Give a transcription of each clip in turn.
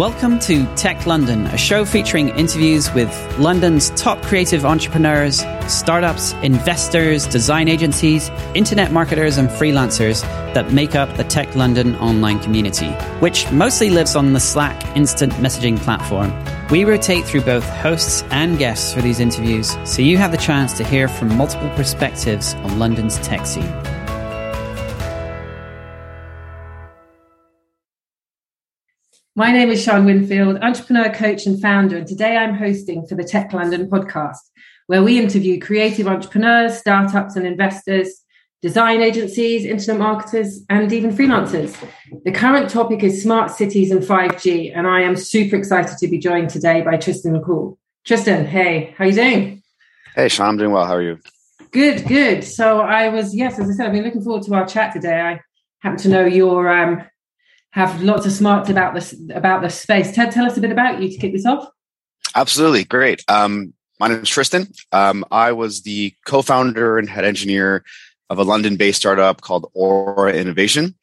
Welcome to Tech London, a show featuring interviews with London's top creative entrepreneurs, startups, investors, design agencies, internet marketers, and freelancers that make up the Tech London online community, which mostly lives on the Slack instant messaging platform. We rotate through both hosts and guests for these interviews, so you have the chance to hear from multiple perspectives on London's tech scene. My name is Sean Winfield, entrepreneur, coach, and founder, and today I'm hosting for the Tech London podcast, where we interview creative entrepreneurs, startups, and investors, design agencies, internet marketers, and even freelancers. The current topic is smart cities and 5G, and I am super excited to be joined today by Tristan McCall. Tristan, hey, how are you doing? Hey, Sean, I'm doing well. How are you? Good, good. So I was, yes, as I said, I've been looking forward to our chat today. I happen to know your um, have lots of smarts about this about the space. Ted, tell us a bit about you to kick this off. Absolutely, great. Um, my name is Tristan. Um, I was the co-founder and head engineer of a London-based startup called Aura Innovation.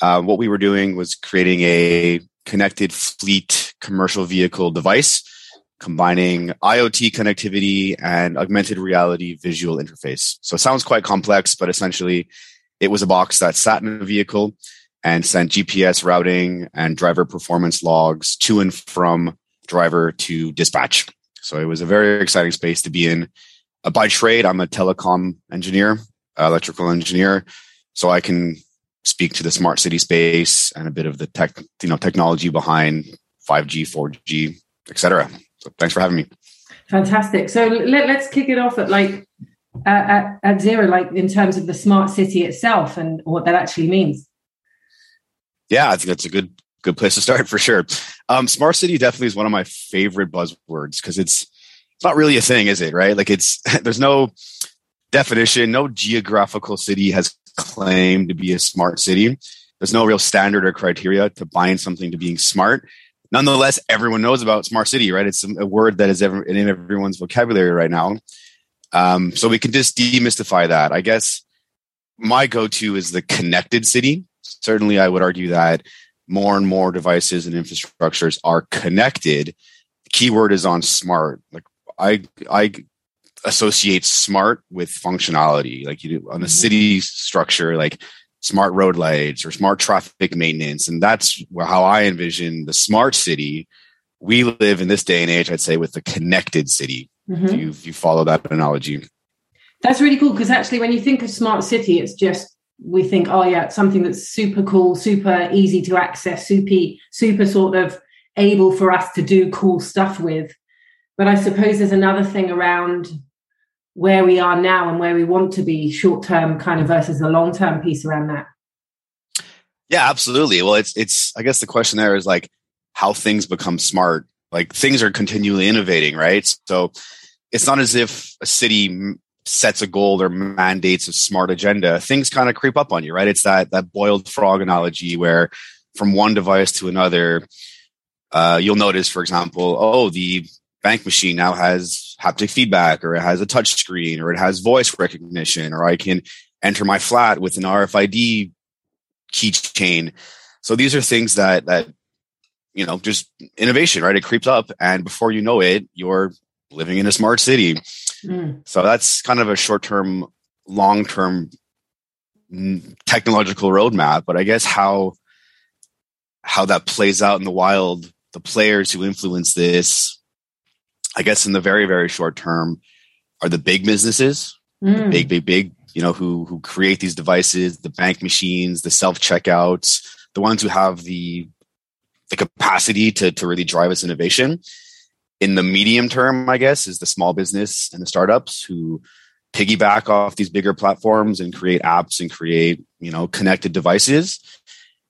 Uh, what we were doing was creating a connected fleet commercial vehicle device combining IoT connectivity and augmented reality visual interface. So it sounds quite complex, but essentially it was a box that sat in a vehicle and sent GPS routing and driver performance logs to and from driver to dispatch. So it was a very exciting space to be in. Uh, by trade, I'm a telecom engineer, uh, electrical engineer, so I can speak to the smart city space and a bit of the tech, you know, technology behind 5G, 4G, etc. So thanks for having me. Fantastic. So let, us kick it off at like uh, at, at zero, like in terms of the smart city itself and what that actually means. Yeah, I think that's a good good place to start for sure. Um, smart city definitely is one of my favorite buzzwords because it's it's not really a thing, is it? Right? Like it's there's no definition, no geographical city has claimed to be a smart city. There's no real standard or criteria to bind something to being smart. Nonetheless, everyone knows about smart city, right? It's a word that is in everyone's vocabulary right now. Um, so we can just demystify that. I guess my go-to is the connected city certainly I would argue that more and more devices and infrastructures are connected. The keyword is on smart. Like I I associate smart with functionality. Like you do on a mm-hmm. city structure, like smart road lights or smart traffic maintenance. And that's how I envision the smart city. We live in this day and age, I'd say, with the connected city. Mm-hmm. You, if you follow that analogy. That's really cool because actually, when you think of smart city, it's just we think, oh yeah, something that's super cool, super easy to access, super, super sort of able for us to do cool stuff with. But I suppose there's another thing around where we are now and where we want to be short term kind of versus the long term piece around that. Yeah, absolutely. Well, it's it's I guess the question there is like how things become smart. Like things are continually innovating, right? So it's not as if a city sets a goal or mandates a smart agenda, things kind of creep up on you, right? It's that that boiled frog analogy where from one device to another, uh, you'll notice, for example, oh, the bank machine now has haptic feedback, or it has a touch screen, or it has voice recognition, or I can enter my flat with an RFID keychain. So these are things that that you know just innovation, right? It creeps up, and before you know it, you're living in a smart city. Mm. So that's kind of a short term, long term technological roadmap. But I guess how how that plays out in the wild, the players who influence this, I guess in the very very short term, are the big businesses, mm. the big big big, you know, who who create these devices, the bank machines, the self checkouts, the ones who have the the capacity to to really drive this innovation in the medium term, I guess, is the small business and the startups who piggyback off these bigger platforms and create apps and create, you know, connected devices.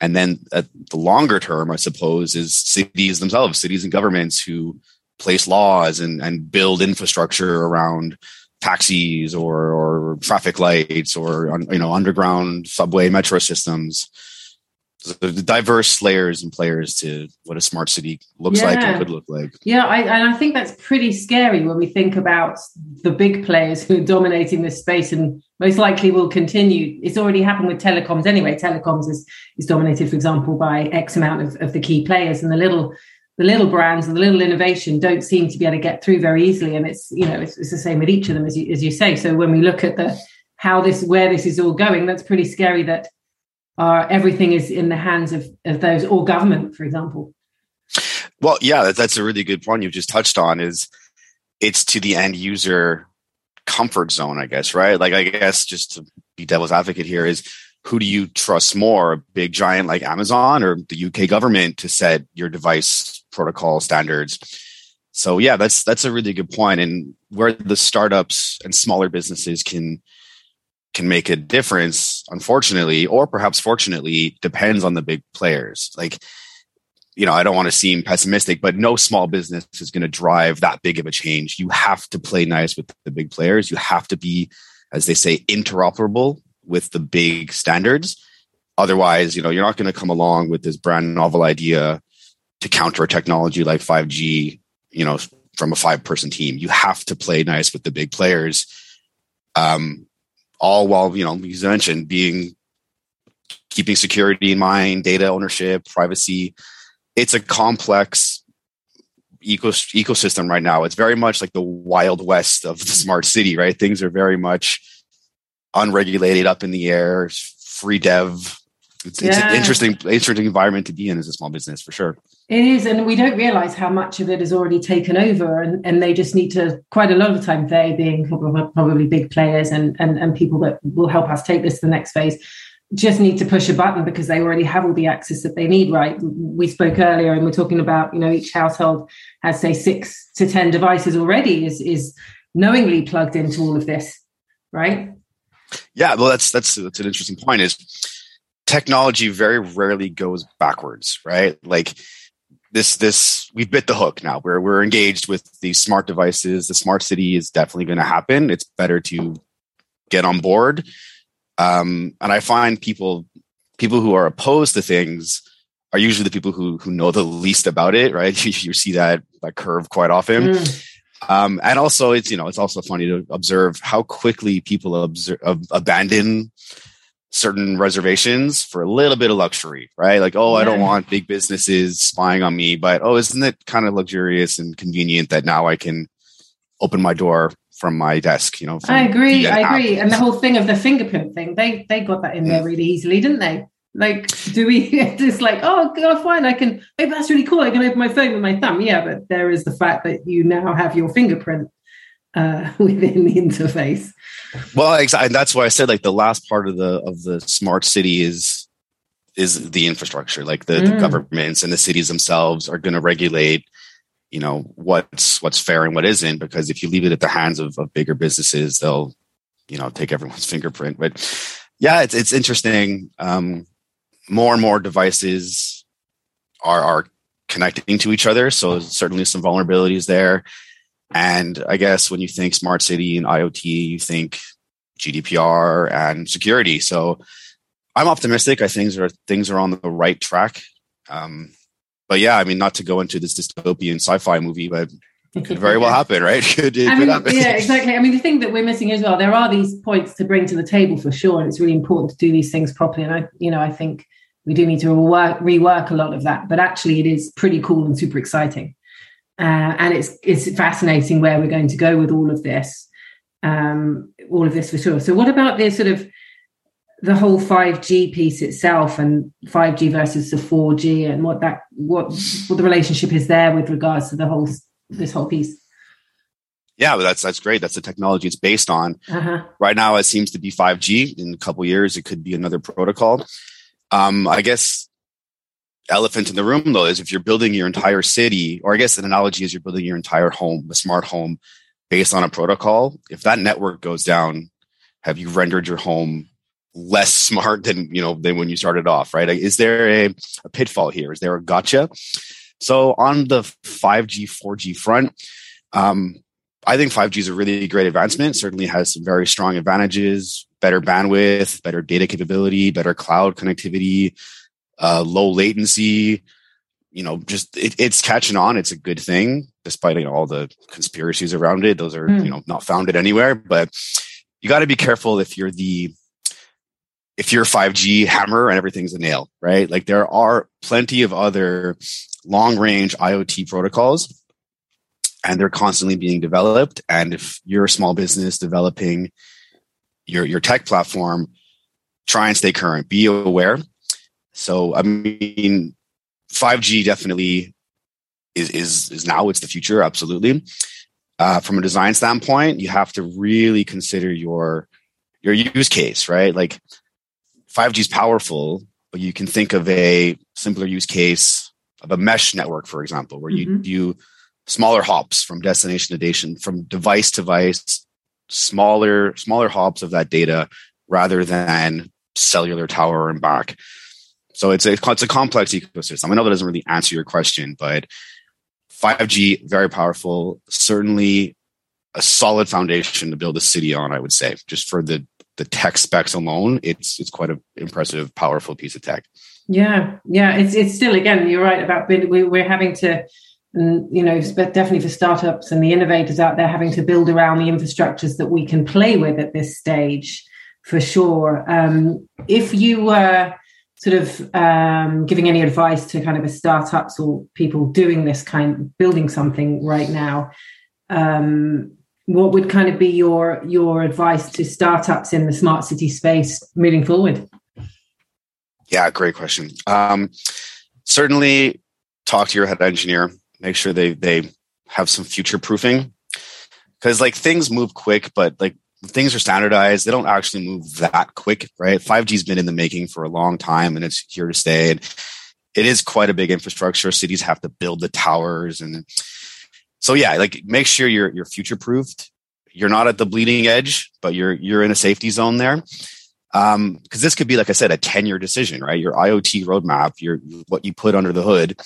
And then at the longer term, I suppose, is cities themselves, cities and governments who place laws and, and build infrastructure around taxis or, or traffic lights or, you know, underground subway metro systems the diverse layers and players to what a smart city looks yeah. like and could look like. Yeah, I, and I think that's pretty scary when we think about the big players who are dominating this space and most likely will continue. It's already happened with telecoms anyway. Telecoms is, is dominated, for example, by X amount of, of the key players, and the little the little brands and the little innovation don't seem to be able to get through very easily. And it's, you know, it's, it's the same with each of them, as you, as you say. So when we look at the, how this, where this is all going, that's pretty scary that uh, everything is in the hands of, of those or government, for example. Well, yeah, that's a really good point you've just touched on is it's to the end user comfort zone, I guess, right? Like, I guess just to be devil's advocate here is who do you trust more, a big giant like Amazon or the UK government to set your device protocol standards? So yeah, that's that's a really good point. And where the startups and smaller businesses can can make a difference, unfortunately, or perhaps fortunately, depends on the big players. Like, you know, I don't want to seem pessimistic, but no small business is going to drive that big of a change. You have to play nice with the big players. You have to be, as they say, interoperable with the big standards. Otherwise, you know, you're not going to come along with this brand novel idea to counter a technology like 5G, you know, from a five person team. You have to play nice with the big players. Um, all while, you know, as I mentioned, being keeping security in mind, data ownership, privacy. It's a complex ecosystem right now. It's very much like the wild west of the smart city, right? Things are very much unregulated, up in the air, free dev. It's, yeah. it's an interesting, interesting environment to be in as a small business for sure. It is, and we don't realize how much of it is already taken over, and, and they just need to quite a lot of the time. They being probably big players and, and and people that will help us take this to the next phase, just need to push a button because they already have all the access that they need. Right? We spoke earlier, and we're talking about you know each household has say six to ten devices already is is knowingly plugged into all of this, right? Yeah, well, that's that's that's an interesting point. Is technology very rarely goes backwards, right? Like this this we've bit the hook now. We're we're engaged with these smart devices. The smart city is definitely going to happen. It's better to get on board. Um, and I find people people who are opposed to things are usually the people who who know the least about it, right? You, you see that that curve quite often. Mm. Um, and also, it's you know, it's also funny to observe how quickly people observe, abandon certain reservations for a little bit of luxury, right? Like, oh, yeah. I don't want big businesses spying on me, but oh, isn't it kind of luxurious and convenient that now I can open my door from my desk? You know, I agree, I agree. And the whole thing of the fingerprint thing, they they got that in there really easily, didn't they? Like, do we just like, oh, God, oh, fine, I can, oh, that's really cool. I can open my phone with my thumb. Yeah, but there is the fact that you now have your fingerprint uh, within the interface. Well, exactly. That's why I said like the last part of the of the smart city is is the infrastructure. Like the, mm. the governments and the cities themselves are going to regulate, you know, what's what's fair and what isn't. Because if you leave it at the hands of, of bigger businesses, they'll, you know, take everyone's fingerprint. But yeah, it's it's interesting. Um, more and more devices are are connecting to each other. So certainly some vulnerabilities there. And I guess when you think smart city and IoT, you think GDPR and security. So I'm optimistic. I think things are things are on the right track. Um, but yeah, I mean, not to go into this dystopian sci-fi movie, but it could very well happen, right? Could, I mean, yeah, exactly. I mean, the thing that we're missing as well, there are these points to bring to the table for sure, and it's really important to do these things properly. And I, you know, I think we do need to rework, rework a lot of that. But actually, it is pretty cool and super exciting, uh, and it's it's fascinating where we're going to go with all of this, um, all of this for sure. So, what about the sort of the whole 5G piece itself and 5G versus the 4G and what that what what the relationship is there with regards to the whole this whole piece? Yeah, that's that's great. That's the technology it's based on. Uh-huh. Right now, it seems to be 5G. In a couple years, it could be another protocol. Um, I guess elephant in the room though is if you're building your entire city, or I guess an analogy is you're building your entire home, a smart home based on a protocol. If that network goes down, have you rendered your home less smart than you know than when you started off? Right? Is there a, a pitfall here? Is there a gotcha? So on the 5G, 4G front, um, I think 5G is a really great advancement. Certainly has some very strong advantages better bandwidth, better data capability, better cloud connectivity, uh, low latency. You know, just it, it's catching on. It's a good thing, despite you know, all the conspiracies around it. Those are mm. you know not founded anywhere. But you got to be careful if you're the if you're 5G hammer and everything's a nail, right? Like there are plenty of other long range IoT protocols and they're constantly being developed. And if you're a small business developing your, your tech platform, try and stay current, be aware. So, I mean, 5G definitely is, is, is now it's the future. Absolutely. Uh, from a design standpoint, you have to really consider your, your use case, right? Like 5G is powerful, but you can think of a simpler use case of a mesh network, for example, where mm-hmm. you do smaller hops from destination to destination, from device to device, smaller smaller hops of that data rather than cellular tower and back. So it's a it's a complex ecosystem. I know that doesn't really answer your question, but 5G very powerful. Certainly a solid foundation to build a city on. I would say, just for the the tech specs alone, it's it's quite an impressive, powerful piece of tech. Yeah, yeah, it's it's still again. You're right about we, we're having to, you know, definitely for startups and the innovators out there having to build around the infrastructures that we can play with at this stage, for sure. Um, if you were sort of um, giving any advice to kind of a startups or people doing this kind, building something right now. Um, what would kind of be your your advice to startups in the smart city space moving forward? Yeah, great question. Um, certainly, talk to your head engineer. Make sure they they have some future proofing because like things move quick, but like things are standardized. They don't actually move that quick, right? 5G's been in the making for a long time and it's here to stay. And it is quite a big infrastructure. Cities have to build the towers and so yeah, like make sure you're you're future proofed. You're not at the bleeding edge, but you're you're in a safety zone there. Um, because this could be, like I said, a 10 year decision, right? Your IoT roadmap, your what you put under the hood,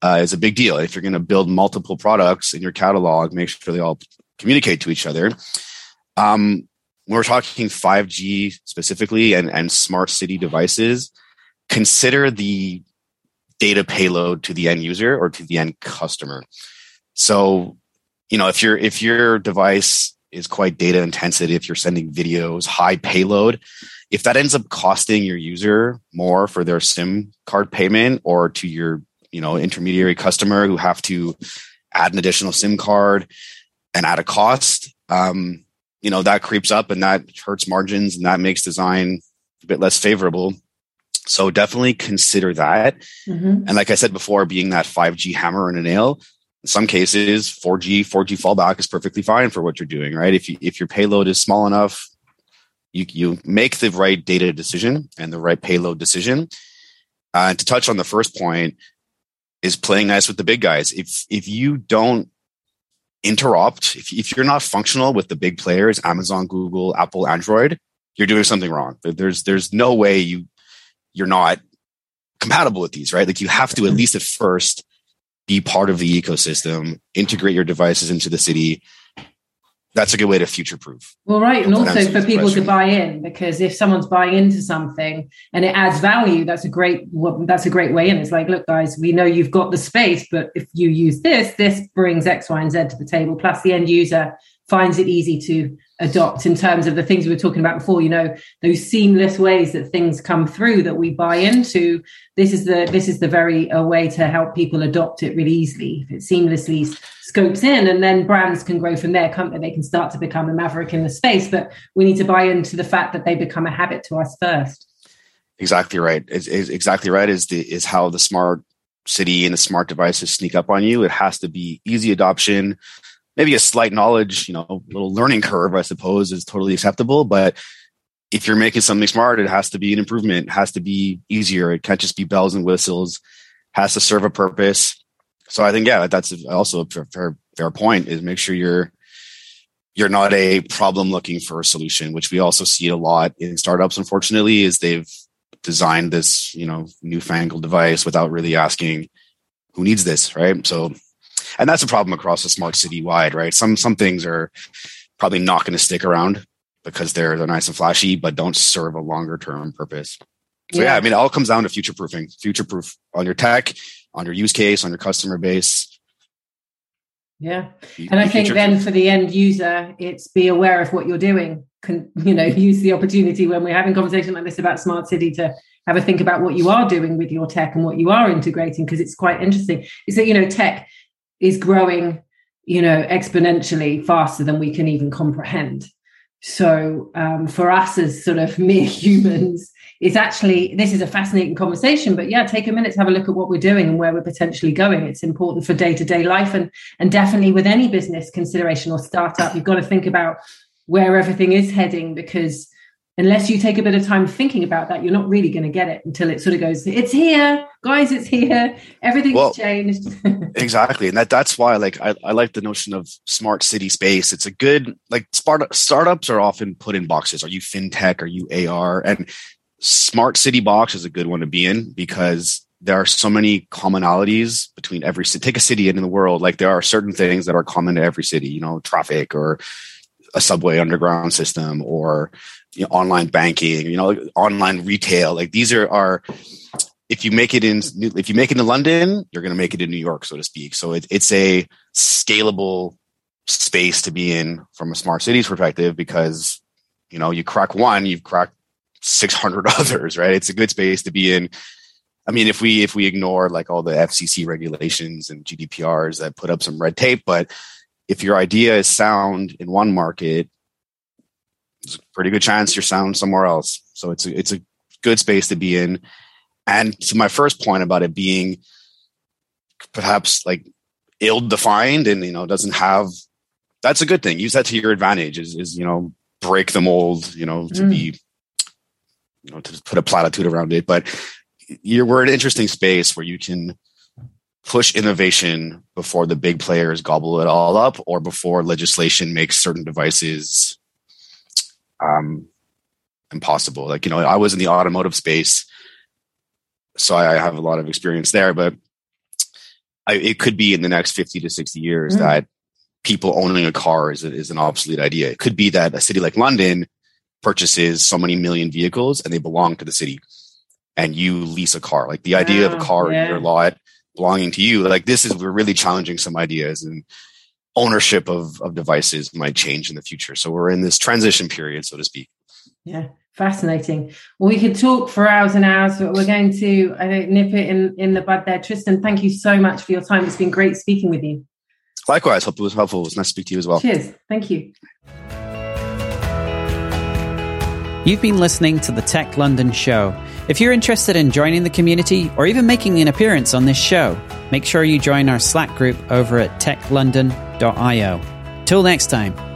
uh, is a big deal. If you're going to build multiple products in your catalog, make sure they all communicate to each other. Um, when we're talking 5G specifically and, and smart city devices, consider the data payload to the end user or to the end customer. So, you know, if your if your device is quite data intensive, if you're sending videos, high payload, if that ends up costing your user more for their SIM card payment or to your, you know, intermediary customer who have to add an additional SIM card and add a cost, um, you know, that creeps up and that hurts margins and that makes design a bit less favorable. So definitely consider that. Mm-hmm. And like I said before, being that 5G hammer and a nail, in some cases 4g 4g fallback is perfectly fine for what you're doing right if you if your payload is small enough you you make the right data decision and the right payload decision uh, and to touch on the first point is playing nice with the big guys if if you don't interrupt. If, if you're not functional with the big players amazon google apple android you're doing something wrong. There's there's no way you you're not compatible with these right? Like you have to at mm-hmm. least at first be part of the ecosystem, integrate your devices into the city. That's a good way to future proof. Well, right. And also for people to buy in, because if someone's buying into something and it adds value, that's a great, that's a great way in. It's like, look, guys, we know you've got the space, but if you use this, this brings X, Y, and Z to the table. Plus the end user finds it easy to adopt in terms of the things we were talking about before you know those seamless ways that things come through that we buy into. This is the this is the very a way to help people adopt it really easily. If it seamlessly scopes in and then brands can grow from there they? They can start to become a maverick in the space but we need to buy into the fact that they become a habit to us first. Exactly right. Is exactly right is the is how the smart city and the smart devices sneak up on you. It has to be easy adoption maybe a slight knowledge, you know, little learning curve, I suppose, is totally acceptable. But if you're making something smart, it has to be an improvement. It has to be easier. It can't just be bells and whistles. Has to serve a purpose. So I think, yeah, that's also a fair, fair point is make sure you're, you're not a problem looking for a solution, which we also see a lot in startups, unfortunately, is they've designed this, you know, newfangled device without really asking who needs this, right? So and that's a problem across the smart city wide, right? Some some things are probably not going to stick around because they're they're nice and flashy, but don't serve a longer term purpose. So yeah. yeah, I mean, it all comes down to future proofing, future proof on your tech, on your use case, on your customer base. Yeah, and I think then for the end user, it's be aware of what you're doing can, you know, use the opportunity when we're having conversation like this about smart city to have a think about what you are doing with your tech and what you are integrating because it's quite interesting. Is that you know tech is growing, you know, exponentially faster than we can even comprehend. So um, for us as sort of mere humans, it's actually this is a fascinating conversation. But yeah, take a minute to have a look at what we're doing and where we're potentially going. It's important for day to day life and and definitely with any business consideration or startup, you've got to think about where everything is heading because unless you take a bit of time thinking about that, you're not really going to get it until it sort of goes, it's here, guys, it's here. Everything's well, changed. exactly. And that that's why like I, I like the notion of smart city space. It's a good like start, startups are often put in boxes. Are you fintech? Are you AR? And smart city box is a good one to be in because there are so many commonalities between every city. Take a city in the world. Like there are certain things that are common to every city, you know, traffic or a subway underground system or you know, online banking, you know, online retail. Like these are are if you make it in if you make it in London, you're going to make it in New York, so to speak. So it, it's a scalable space to be in from a smart cities perspective because you know you crack one, you've cracked 600 others, right? It's a good space to be in. I mean, if we if we ignore like all the FCC regulations and GDPRs that put up some red tape, but if your idea is sound in one market there's a pretty good chance you're sound somewhere else. So it's a, it's a good space to be in. And to my first point about it being perhaps like ill defined and you know doesn't have that's a good thing. Use that to your advantage. Is is you know break the mold. You know to mm. be you know to put a platitude around it. But you're we're in an interesting space where you can push innovation before the big players gobble it all up or before legislation makes certain devices um, impossible. Like, you know, I was in the automotive space, so I have a lot of experience there, but I, it could be in the next 50 to 60 years mm. that people owning a car is, is an obsolete idea. It could be that a city like London purchases so many million vehicles and they belong to the city and you lease a car. Like the idea of a car yeah. in your lot belonging to you, like this is, we're really challenging some ideas and ownership of, of devices might change in the future. So we're in this transition period, so to speak. Yeah, fascinating. Well, we could talk for hours and hours, but we're going to I think nip it in in the bud there. Tristan, thank you so much for your time. It's been great speaking with you. Likewise, hope it was helpful. It was nice to speak to you as well. Cheers. Thank you. You've been listening to the Tech London Show. If you're interested in joining the community or even making an appearance on this show, make sure you join our Slack group over at techlondon.io. Till next time.